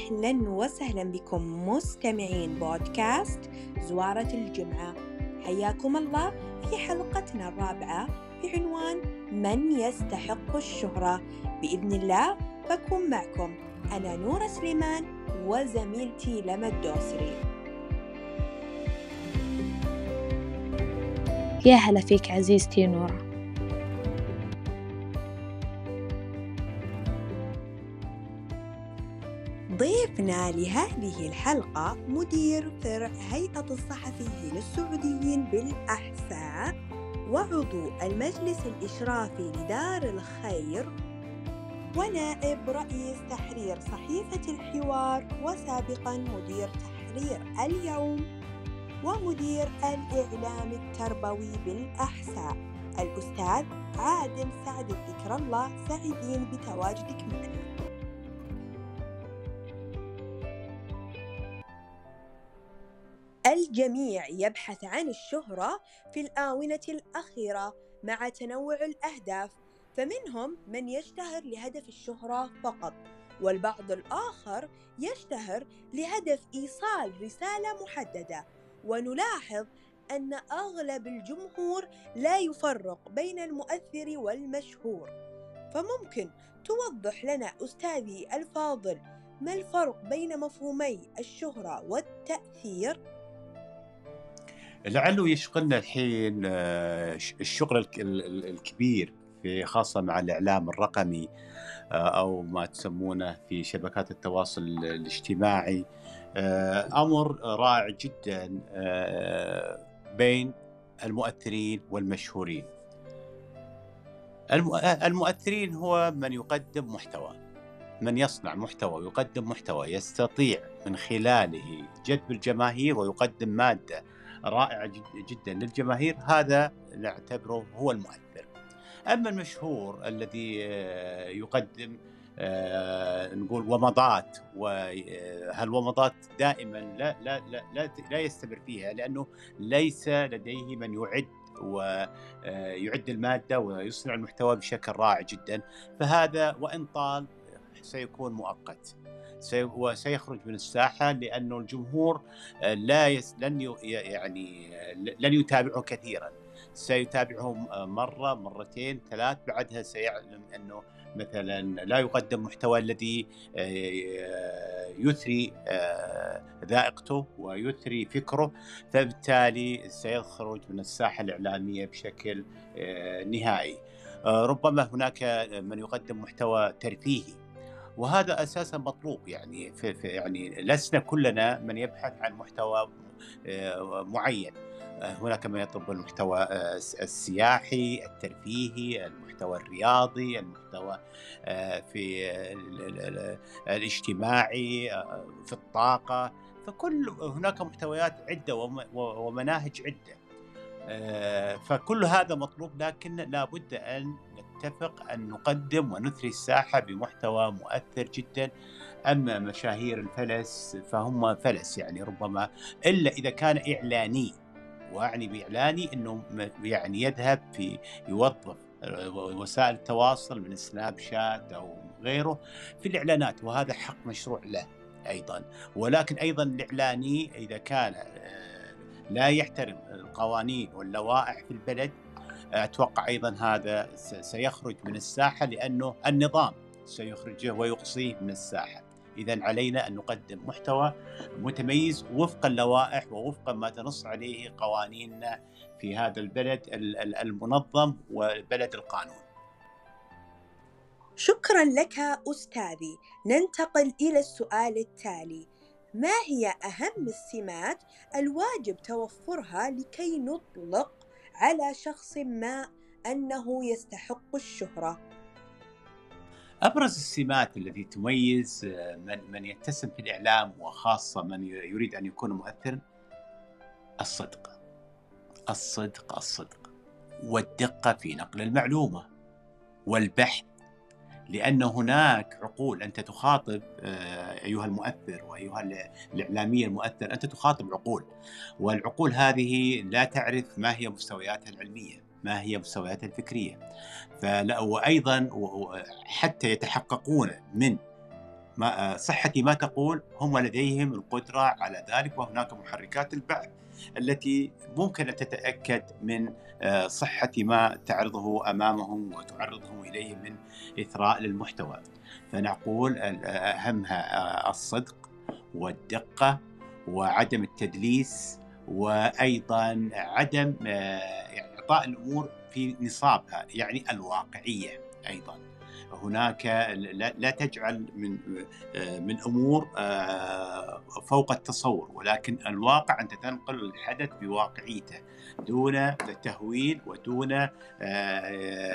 أهلا وسهلا بكم مستمعين بودكاست زوارة الجمعة. حياكم الله في حلقتنا الرابعة بعنوان من يستحق الشهرة. بإذن الله بكون معكم أنا نورة سليمان وزميلتي لما الدوسري. يا هلا فيك عزيزتي نورة. لهذه الحلقة مدير فرع هيئة الصحفيين السعوديين بالأحساء وعضو المجلس الإشرافي لدار الخير ونائب رئيس تحرير صحيفة الحوار وسابقا مدير تحرير اليوم ومدير الإعلام التربوي بالأحساء الأستاذ عادل سعد ذكر الله سعيدين بتواجدك معنا. الجميع يبحث عن الشهرة في الآونة الأخيرة مع تنوع الأهداف فمنهم من يشتهر لهدف الشهرة فقط والبعض الآخر يشتهر لهدف إيصال رسالة محددة ونلاحظ أن أغلب الجمهور لا يفرق بين المؤثر والمشهور فممكن توضح لنا أستاذي الفاضل ما الفرق بين مفهومي الشهرة والتأثير؟ لعله يشغلنا الحين آه، الشغل الكبير في خاصة مع الإعلام الرقمي آه، أو ما تسمونه في شبكات التواصل الاجتماعي. آه، أمر رائع جدا بين المؤثرين والمشهورين. المؤثرين هو من يقدم محتوى من يصنع محتوى ويقدم محتوى يستطيع من خلاله جذب الجماهير ويقدم مادة رائعه جدا للجماهير. هذا نعتبره هو المؤثر. أما المشهور الذي آه، يقدم آه، نقول ومضات وهالومضات دائما لا لا لا لا, يستمر فيها لأنه ليس لديه من يعد ويعد آه، المادة ويصنع المحتوى بشكل رائع جدا. فهذا وإن طال سيكون مؤقت. وسيخرج من الساحة لأنه الجمهور آه، لا يس لن يعني لن يتابعه كثيرا. سيتابعه مرة مرتين ثلاث بعدها سيعلم أنه مثلا لا يقدم محتوى الذي آه، يثري آه، ذائقته ويثري فكره. فبالتالي سيخرج من الساحة الإعلامية بشكل نهائي. ربما هناك من يقدم محتوى ترفيهي. وهذا أساسا مطلوب يعني في, في يعني لسنا كلنا من يبحث عن محتوى آه، معين. آه، هناك من يطلب المحتوى آه، السياحي الترفيهي المحتوى الرياضي المحتوى في الاجتماعي في الطاقة. فكل هناك محتويات عدة ومناهج عدة. فكل هذا مطلوب لكن لابد أن نتفق أن نقدم ونثري الساحة بمحتوى مؤثر جدا. أما مشاهير الفلس فهم فلس يعني ربما إلا إذا كان إعلاني. وأعني بإعلاني أنه يعني يذهب في يوظف وسائل التواصل من سناب شات أو غيره في الإعلانات وهذا حق مشروع له أيضا. ولكن أيضا الإعلاني إذا كان آه، لا يحترم القوانين واللوائح في البلد أتوقع أيضا هذا سيخرج من الساحة لأنه النظام سيخرجه ويقصيه من الساحة. اذا علينا أن نقدم محتوى متميز وفق اللوائح ووفق ما تنص عليه قوانيننا في هذا البلد المنظم وبلد القانون. شكرا لك أستاذي، ننتقل إلى السؤال التالي. ما هي أهم السمات الواجب توفرها لكي نطلق على شخص ما أنه يستحق الشهرة. أبرز السمات التي تميز آه، من, من يتسم في الإعلام وخاصة من يريد أن يكون مؤثرا الصدق. الصدق الصدق. والدقة في نقل المعلومة. والبحث لأن هناك عقول. أنت تخاطب آه، أيها المؤثر وأيها الإعلامي المؤثر أنت تخاطب عقول. والعقول هذه لا تعرف ما هي مستوياتها العلمية ما هي مستوياتها الفكرية. فلا وأيضا حتى يتحققون من ما صحتي ما تقول هم لديهم القدرة على ذلك وهناك محركات البحث التي ممكن أن تتأكد من آه، صحة ما تعرضه أمامهم وتعرضهم إليه من إثراء للمحتوى. فنقول أهمها الصدق والدقة وعدم التدليس وأيضا عدم إعطاء الأمور في نصابها يعني الواقعية أيضا. هناك لا تجعل من من أمور آه، فوق التصور ولكن الواقع أنت تنقل الحدث بواقعيته دون تهويل ودون آه،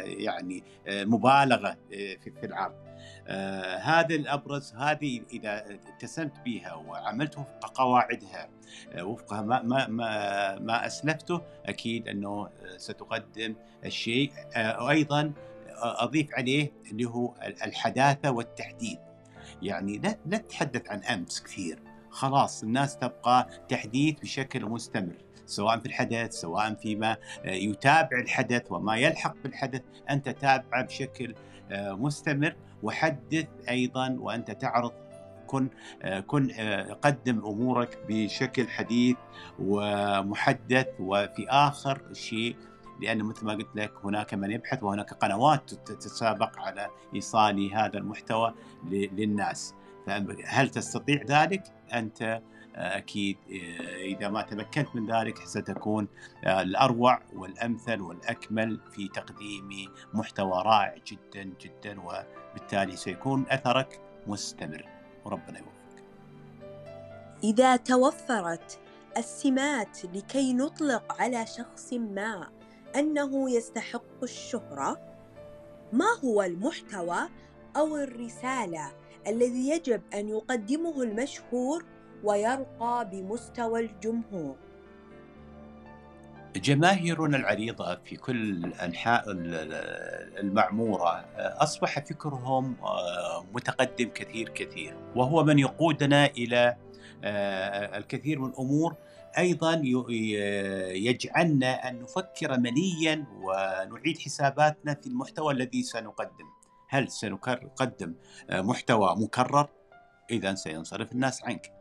يعني آه، مبالغة في العرض. آه هذا الأبرز هذه إذا اتسمت بها وعملت وفق قواعدها آه وفق ما ما ما, ما أسلفته أكيد أنه ستقدم الشيء. آه وأيضا أضيف عليه اللي هو الحداثة والتحديث. يعني لا تتحدث عن أمس كثير. خلاص الناس تبقى تحديث بشكل مستمر سواء في الحدث سواء فيما يتابع الحدث وما يلحق بالحدث. أنت تابعه بشكل مستمر. وحدث أيضا وأنت تعرض كن كن قدم أمورك بشكل حديث ومحدث. وفي آخر شيء لأن مثل ما قلت لك هناك من يبحث وهناك قنوات تتسابق على إيصال هذا المحتوى للناس فهل تستطيع ذلك؟ أنت أكيد إذا ما تمكنت من ذلك ستكون الأروع والأمثل والأكمل في تقديم محتوى رائع جدا جدا وبالتالي سيكون أثرك مستمر وربنا يوفقك. إذا توفرت السمات لكي نطلق على شخص ما أنه يستحق الشهرة. ما هو المحتوى أو الرسالة الذي يجب أن يقدمه المشهور ويرقى بمستوى الجمهور؟ جماهيرنا العريضة في كل أنحاء المعمورة أصبح فكرهم آه، متقدم كثير كثير وهو من يقودنا إلى آه، الكثير من الأمور أيضا يجعلنا أن نفكر مليا ونعيد حساباتنا في المحتوى الذي سنقدم. هل سنقدم محتوى مكرر؟ إذا سينصرف الناس عنك.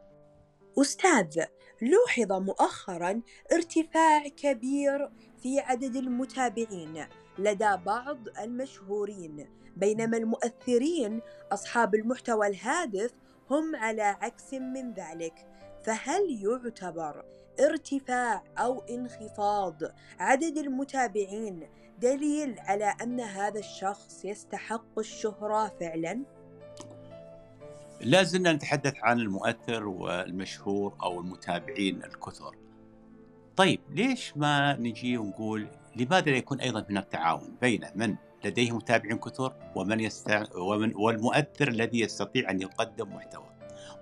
أستاذ لوحظ مؤخرا ارتفاع كبير في عدد المتابعين لدى بعض المشهورين بينما المؤثرين أصحاب المحتوى الهادف هم على عكس من ذلك. فهل يعتبر ارتفاع أو انخفاض عدد المتابعين دليل على أن هذا الشخص يستحق الشهرة فعلاً؟ لا زلنا نتحدث عن المؤثر والمشهور أو المتابعين الكثر. طيب ليش ما نجي ونقول لماذا لا يكون أيضا هناك تعاون بين من لديه متابعين كثر ومن يستع... ومن والمؤثر الذي يستطيع أن يقدم محتوى.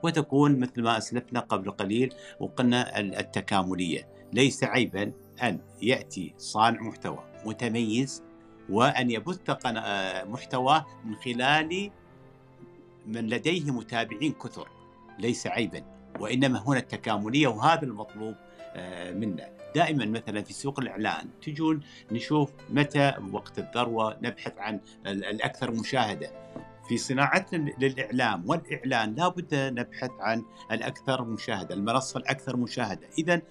وتكون مثل ما أسلفنا قبل قليل وقلنا التكاملية، ليس عيبا أن يأتي صانع محتوى متميز وأن يبث محتوى من خلال من لديه متابعين كثر. ليس عيبا وإنما هنا التكاملية وهذا المطلوب آه، منا. دائما مثلا في سوق الإعلان تجون نشوف متى وقت الذروة نبحث عن الأكثر مشاهدة. في صناعتنا للإعلام والإعلان لابد نبحث عن الأكثر مشاهدة المنصة الأكثر مشاهدة. اذا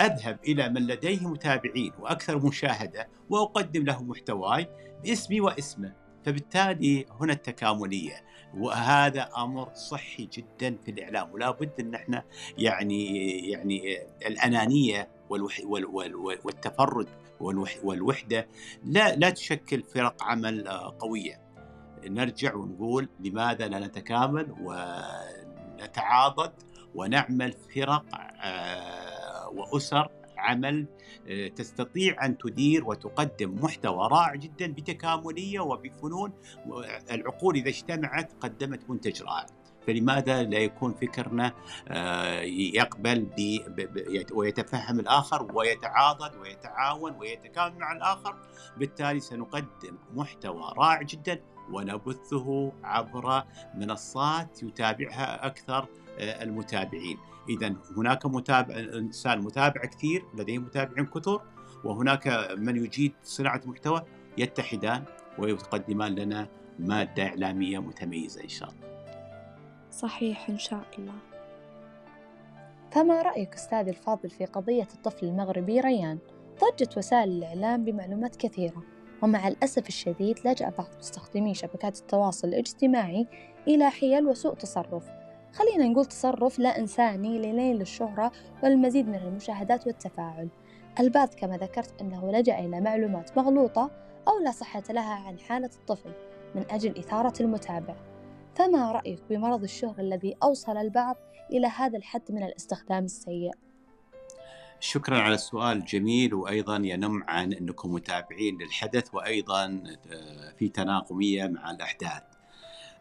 أذهب إلى من لديه متابعين وأكثر مشاهدة وأقدم له محتواي باسمي واسمه. فبالتالي هنا التكاملية. وهذا أمر صحي جدا في الإعلام. ولا بد أن إحنا يعني يعني والوح والتفرد والوحدة لا لا تشكل فرق عمل قوية. نرجع ونقول لماذا لا نتكامل ونتعاضد ونعمل فرق آه، وأسر عمل آه، تستطيع أن تدير وتقدم محتوى رائع جدا بتكاملية وبفنون العقول إذا اجتمعت قدمت منتج رائع. فلماذا لا يكون فكرنا آه، يقبل ويتفهم الآخر ويتعاضد ويتعاون ويتكامل مع الآخر بالتالي سنقدم محتوى رائع جدا ونبثه عبر منصات يتابعها أكثر آه، المتابعين اذا هناك متابع إنسان متابع كثير لديه متابعين كثر وهناك من يجيد صناعة محتوى يتحدان ويقدمان لنا مادة إعلامية متميزة إن شاء الله. صحيح إن شاء الله. فما رأيك أستاذي الفاضل في قضية الطفل المغربي ريان؟ ضجت وسائل الإعلام بمعلومات كثيرة ومع الأسف الشديد لجأ بعض مستخدمي شبكات التواصل الاجتماعي إلى حيل وسوء تصرف. خلينا نقول تصرف لا إنساني لنيل الشهرة والمزيد من المشاهدات والتفاعل. البعض كما ذكرت أنه لجأ إلى معلومات مغلوطة أو لا صحة لها عن حالة الطفل من أجل إثارة المتابع. فما رأيك بمرض الشهرة الذي أوصل البعض إلى هذا الحد من الاستخدام السيء؟ شكرا على السؤال الجميل وأيضا ينم عن أنكم متابعين للحدث وأيضا آه، في تناغميه مع الأحداث.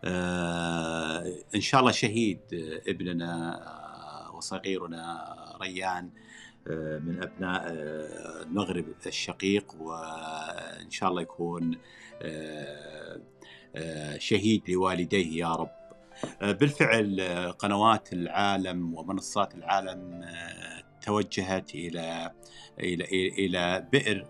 آه، إن شاء الله شهيد آه، ابننا وصغيرنا ريان من أبناء المغرب الشقيق وإن شاء الله يكون شهيد لوالديه يا رب. بالفعل قنوات العالم ومنصات العالم توجهت إلى إلى إلى بئر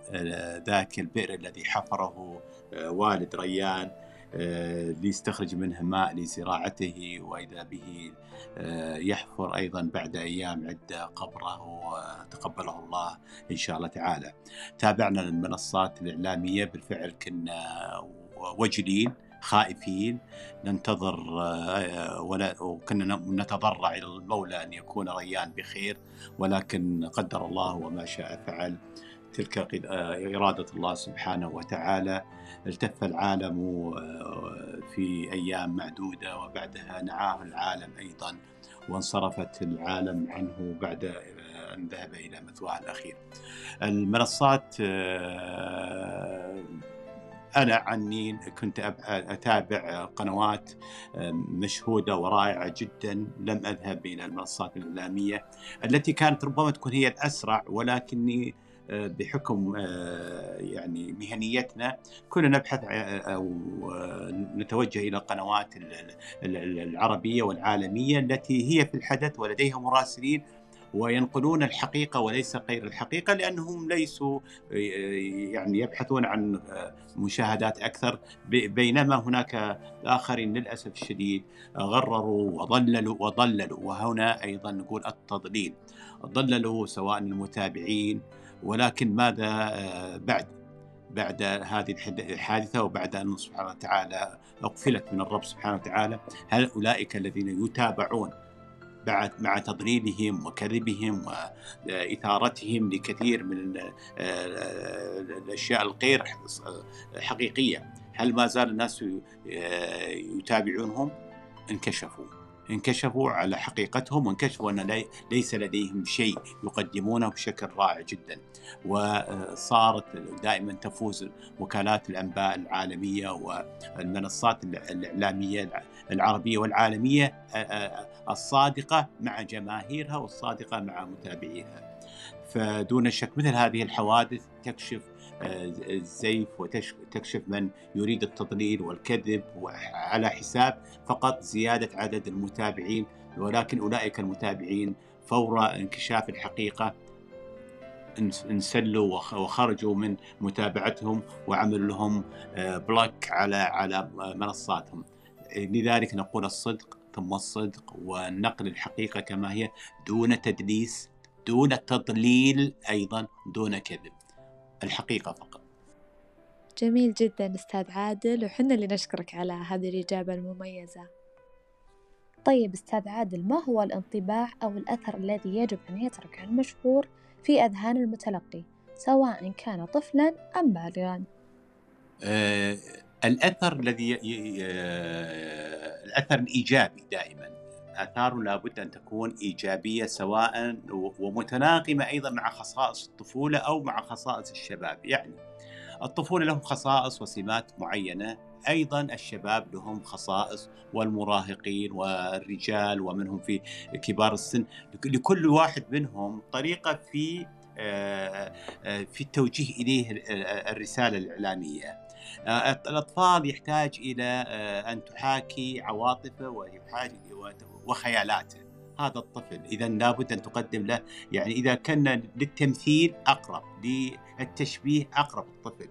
ذاك البئر الذي حفره آه، والد ريان آه، ليستخرج منه ماء لزراعته وإذا به آه، يحفر أيضا بعد أيام عدة قبره وتقبله الله إن شاء الله تعالى. تابعنا المنصات الإعلامية بالفعل كنا وجلين خائفين ننتظر آه، وكنا نتضرع إلى المولى أن يكون ريان بخير ولكن قدر الله وما شاء فعل تلك آه، إرادة الله سبحانه وتعالى التف العالم آه، في أيام معدودة وبعدها نعاه العالم أيضا وانصرفت العالم عنه بعد أن ذهب إلى مثواه الأخير. المنصات أنا عني كنت أتابع قنوات مشهودة ورائعة جدا لم أذهب إلى المنصات الإعلامية التي كانت ربما تكون هي الأسرع ولكني آه، بحكم آه، يعني مهنيتنا كنا نبحث أو نتوجه إلى القنوات العربية والعالمية التي هي في الحدث ولديها مراسلين وينقلون الحقيقة وليس غير الحقيقة لأنهم ليسوا يعني يبحثون عن مشاهدات أكثر. بينما هناك آخرين للأسف الشديد غرروا وضللوا وضللوا. وهنا أيضا نقول التضليل. ضللوا سواء المتابعين ولكن ماذا بعد بعد هذه الحادثة وبعد أن سبحانه وتعالى أقفلت من الرب سبحانه وتعالى هل أولئك الذين يتابعون مع تضليلهم وكذبهم وإثارتهم لكثير من الأشياء الغير حقيقية. هل ما زال الناس يتابعونهم؟ انكشفوا. انكشفوا على حقيقتهم وانكشفوا أن ليس لديهم شيء يقدمونه بشكل رائع جدا وصارت دائما تفوز وكالات الأنباء العالمية والمنصات الإعلامية العربية والعالمية الصادقة مع جماهيرها والصادقة مع متابعيها. فدون شك مثل هذه الحوادث تكشف الزيف وتكشف من يريد التضليل والكذب على حساب فقط زيادة عدد المتابعين ولكن أولئك المتابعين فور انكشاف الحقيقة انسلوا وخرجوا من متابعتهم وعملوا لهم block على على منصاتهم. لذلك نقول الصدق ثم الصدق ونقل الحقيقة كما هي دون تدليس دون تضليل أيضا دون كذب. الحقيقة فقط. جميل جدا أستاذ عادل وحنا اللي نشكرك على هذه الإجابة المميزة. طيب أستاذ عادل ما هو الانطباع أو الأثر الذي يجب أن يترك المشهور في أذهان المتلقي سواء كان طفلا أم بالغا؟ أه الأثر الذي الأثر الإيجابي دائما. اثاره لابد أن تكون إيجابية سواء ومتناغمة أيضا مع خصائص الطفولة أو مع خصائص الشباب. يعني الطفولة لهم خصائص وسمات معينة أيضا الشباب لهم خصائص والمراهقين والرجال ومنهم في كبار السن. لكل واحد منهم طريقة في آه، آه، في التوجيه إليه الرسالة الإعلامية. آه، الأطفال يحتاج إلى آه، أن تحاكي عواطفه وخيالاته. هذا الطفل إذا لابد أن تقدم له يعني إذا كان للتمثيل أقرب للتشبيه أقرب الطفل.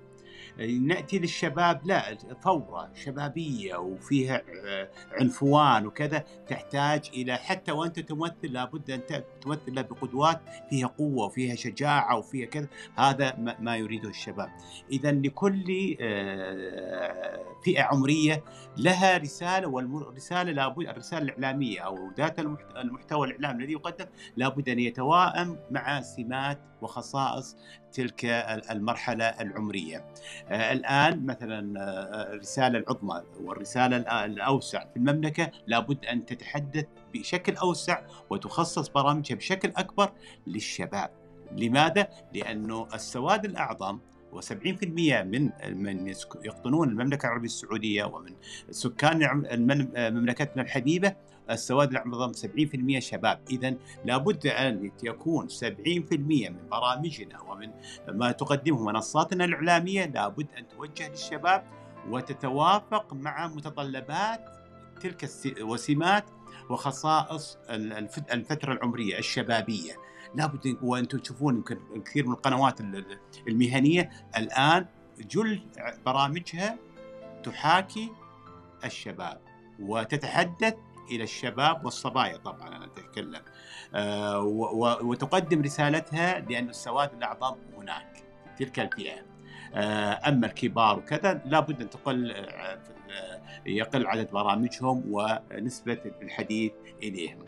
نأتي للشباب لا ثوره شبابية وفيها آه، عنفوان وكذا تحتاج إلى حتى وأنت تمثل لابد أن تمثل بقدوات فيها قوة وفيها شجاعة وفيها كذا هذا ما يريده الشباب اذا لكل آه، فئة عمرية لها رسالة والرساله لابد الرسالة الإعلامية أو ذات المحتوى الإعلامي الذي يقدم لابد أن يتوائم مع سمات وخصائص تلك المرحلة العمرية. آه، الآن مثلا آه، الرساله العظمى والرسالة الأوسع في المملكة لابد أن تتحدث بشكل أوسع وتخصص برامجها بشكل أكبر للشباب. لماذا؟ لأنه السواد الأعظم و70% من من يقطنون المملكة العربية السعودية ومن سكان مملكتنا الحبيبه السواد الأعظم 70% شباب، اذا لابد أن يكون 70% من برامجنا ومن ما تقدمه منصاتنا الإعلامية لابد أن توجه للشباب وتتوافق مع متطلبات تلك وسمات وخصائص الفترة العمرية الشبابية. لابد وأنتم تشوفون يمكن كثير من القنوات المهنية الآن جل برامجها تحاكي الشباب وتتحدث إلى الشباب والصبايا طبعا أنا أتكلم آه وتقدم رسالتها لأن السواد الاعظم هناك تلك الفئة آه أما الكبار وكذا لابد أن تقل آه يقل عدد برامجهم ونسبة الحديث إليهم.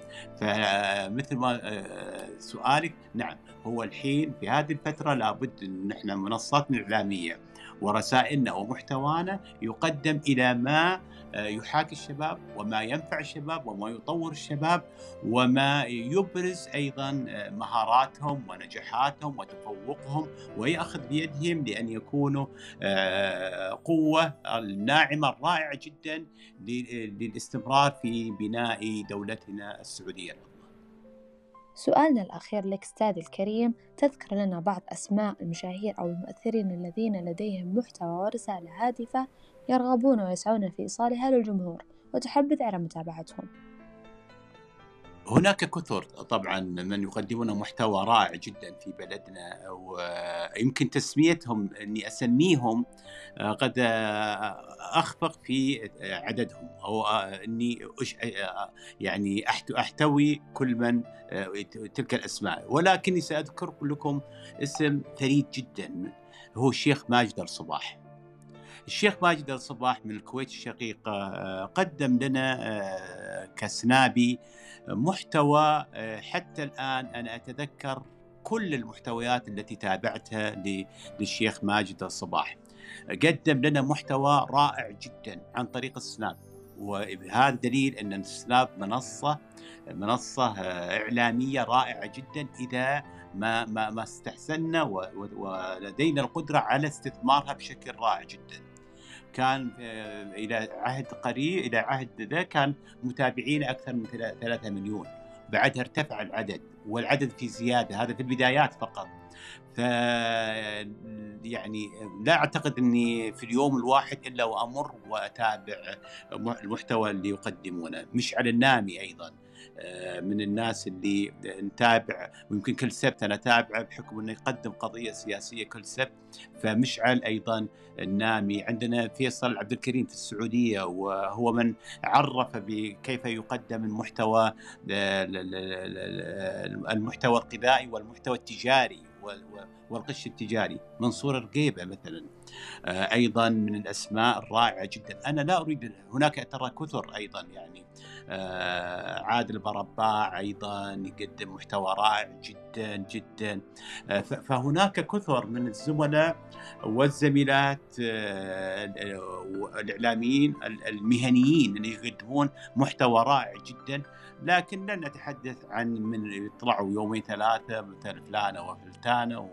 فمثل ما آه، سؤالك نعم هو الحين في هذه الفترة لابد أن نحن منصاتنا الإعلامية ورسائلنا ومحتوانا يقدم إلى ما يحاكي الشباب وما ينفع الشباب وما يطور الشباب وما يبرز أيضا آه، مهاراتهم ونجاحاتهم وتفوقهم ويأخذ بيدهم لأن يكونوا آه، قوة الناعمة الرائعة جدا للاستمرار في بناء دولتنا السعودية. سؤالنا الأخير لك أستاذ الكريم تذكر لنا بعض أسماء المشاهير أو المؤثرين الذين لديهم محتوى ورسالة هادفة يرغبون ويسعون في إيصالها للجمهور وتحبذ على متابعتهم. هناك كثر طبعا من يقدمون محتوى رائع جدا في بلدنا ويمكن تسميتهم إني أسميهم آه، قد آه، أخفق في عددهم أو آه، إني يعني أحتوي كل من تلك الأسماء. ولكني سأذكر لكم اسم فريد جدا هو الشيخ ماجد الصباح. الشيخ ماجد الصباح من الكويت الشقيقة قدم لنا كسنابي محتوى آه، حتى الآن أنا أتذكر كل المحتويات التي تابعتها للشيخ ماجد الصباح قدم لنا محتوى رائع جدا عن طريق السناب وهذا دليل أن السناب منصة منصة آه، إعلامية رائعة جدا إذا ما ما ما استحسنا ولدينا القدرة على استثمارها بشكل رائع جدا. كان آه، إلى عهد قريب إلى عهد ذا كان متابعين أكثر من 3 مليون. بعدها ارتفع العدد والعدد في زيادة هذا في البدايات فقط. ف يعني لا أعتقد إني في اليوم الواحد إلا وأمر وأتابع المحتوى اللي يقدمونه مش على النامي أيضا. من الناس اللي نتابع ويمكن كل سبت أنا اتابعه بحكم إنه يقدم قضية سياسية كل سبت. فمشعل أيضا النامي. عندنا فيصل عبد الكريم في السعودية وهو من عرف بكيف يقدم المحتوى المحتوى الغذائي والمحتوى التجاري. والغش التجاري منصور الرقيبة مثلا. آه، أيضا من الأسماء الرائعة جدا. أنا لا أريد هناك ترى كثر أيضا يعني. آه، عادل برباع أيضا يقدم محتوى رائع جدا جدا. آه، فهناك كثر من الزملاء والزميلات الإعلاميين المهنيين اللي يقدمون محتوى رائع جدا. لكن لن نتحدث عن من يطلعوا يومين ثلاثة مثل فلانه وفلتانه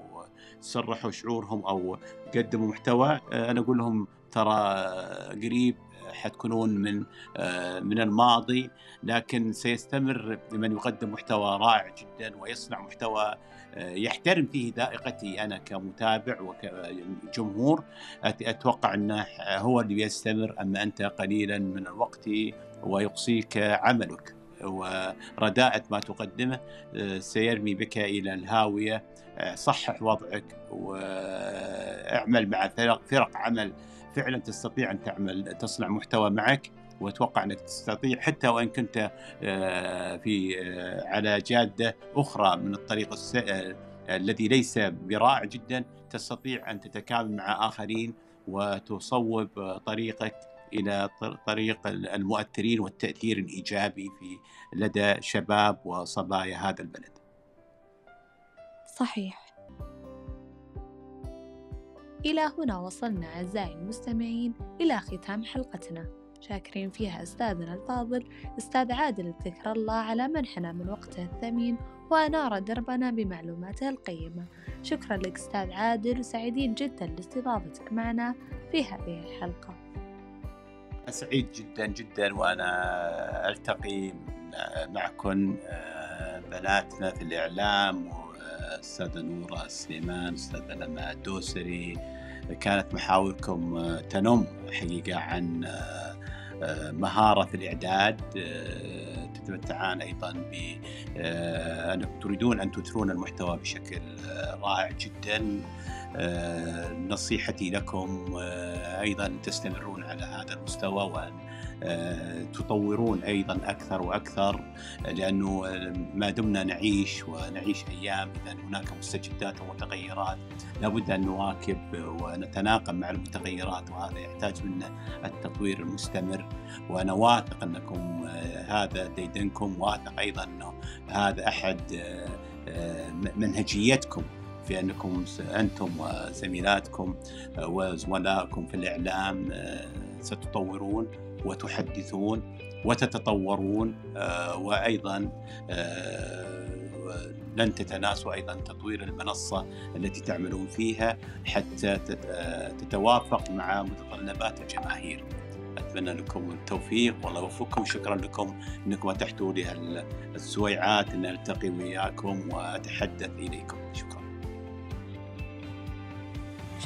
وصرحوا شعورهم أو قدموا محتوى. أنا أقول لهم ترى قريب حتكونون من من الماضي. لكن سيستمر من يقدم محتوى رائع جدا ويصنع محتوى يحترم فيه ذائقتي أنا كمتابع وكجمهور. أتوقع أنه هو اللي بيستمر أما أنت قليلا من الوقت ويقصيك عملك. ورداءة ما تقدمه آه، سيرمي بك إلى الهاوية. آه، صحح وضعك اعمل مع فرق فرق عمل. فعلا تستطيع أن تعمل تصنع محتوى معك وأتوقع أنك تستطيع حتى وإن كنت آه، في على جادة أخرى من الطريق الذي ليس برائع جدا تستطيع أن تتكامل مع آخرين وتصوب طريقك إلى طريق المؤثرين والتأثير الإيجابي في لدى شباب وصبايا هذا البلد. صحيح. إلى هنا وصلنا أعزائي المستمعين إلى ختام حلقتنا شاكرين فيها أستاذنا الفاضل أستاذ عادل الذكر الله على منحنا من وقته الثمين وأنار دربنا بمعلوماته القيمة شكرا لك أستاذ عادل وسعيدين جدا لاستضافتك معنا في هذه الحلقة سعيد جدا جدا وأنا ألتقي معكم آه، بناتنا في الإعلام أستاذة نورة سليمان أستاذة لما الدوسري كانت محاوركم آه، تنم حقيقة عن آه، مهارة في الإعداد تتمتعان أيضا ب أنكم تريدون أن تثرون المحتوى بشكل رائع جدا. نصيحتي لكم أيضا تستمرون على هذا المستوى وأن آه، تطورون أيضا أكثر وأكثر لأنه ما دمنا نعيش ونعيش أيام إذا هناك مستجدات ومتغيرات لابد أن نواكب ونتناقم مع المتغيرات وهذا يحتاج منا التطوير المستمر. وأنا واثق أنكم آه، هذا ديدنكم واثق أيضا أنه هذا أحد آه، منهجيتكم. في انكم أنتم وزميلاتكم وزملائكم في الإعلام ستطورون وتحدثون وتتطورون آه، وأيضا آه، لن تتناسوا أيضا تطوير المنصة التي تعملون فيها حتى آه، تتوافق مع متطلبات الجماهير. أتمنى لكم التوفيق والله يوفقكم شكرا لكم إنكم أتحتوا لي السويعات ان التقي وياكم وأتحدث إليكم شكرا.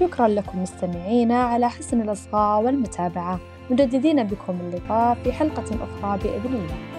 شكرا لكم مستمعينا على حسن الاصغاء والمتابعة. مجددين بكم اللقاء في حلقة أخرى بإذن الله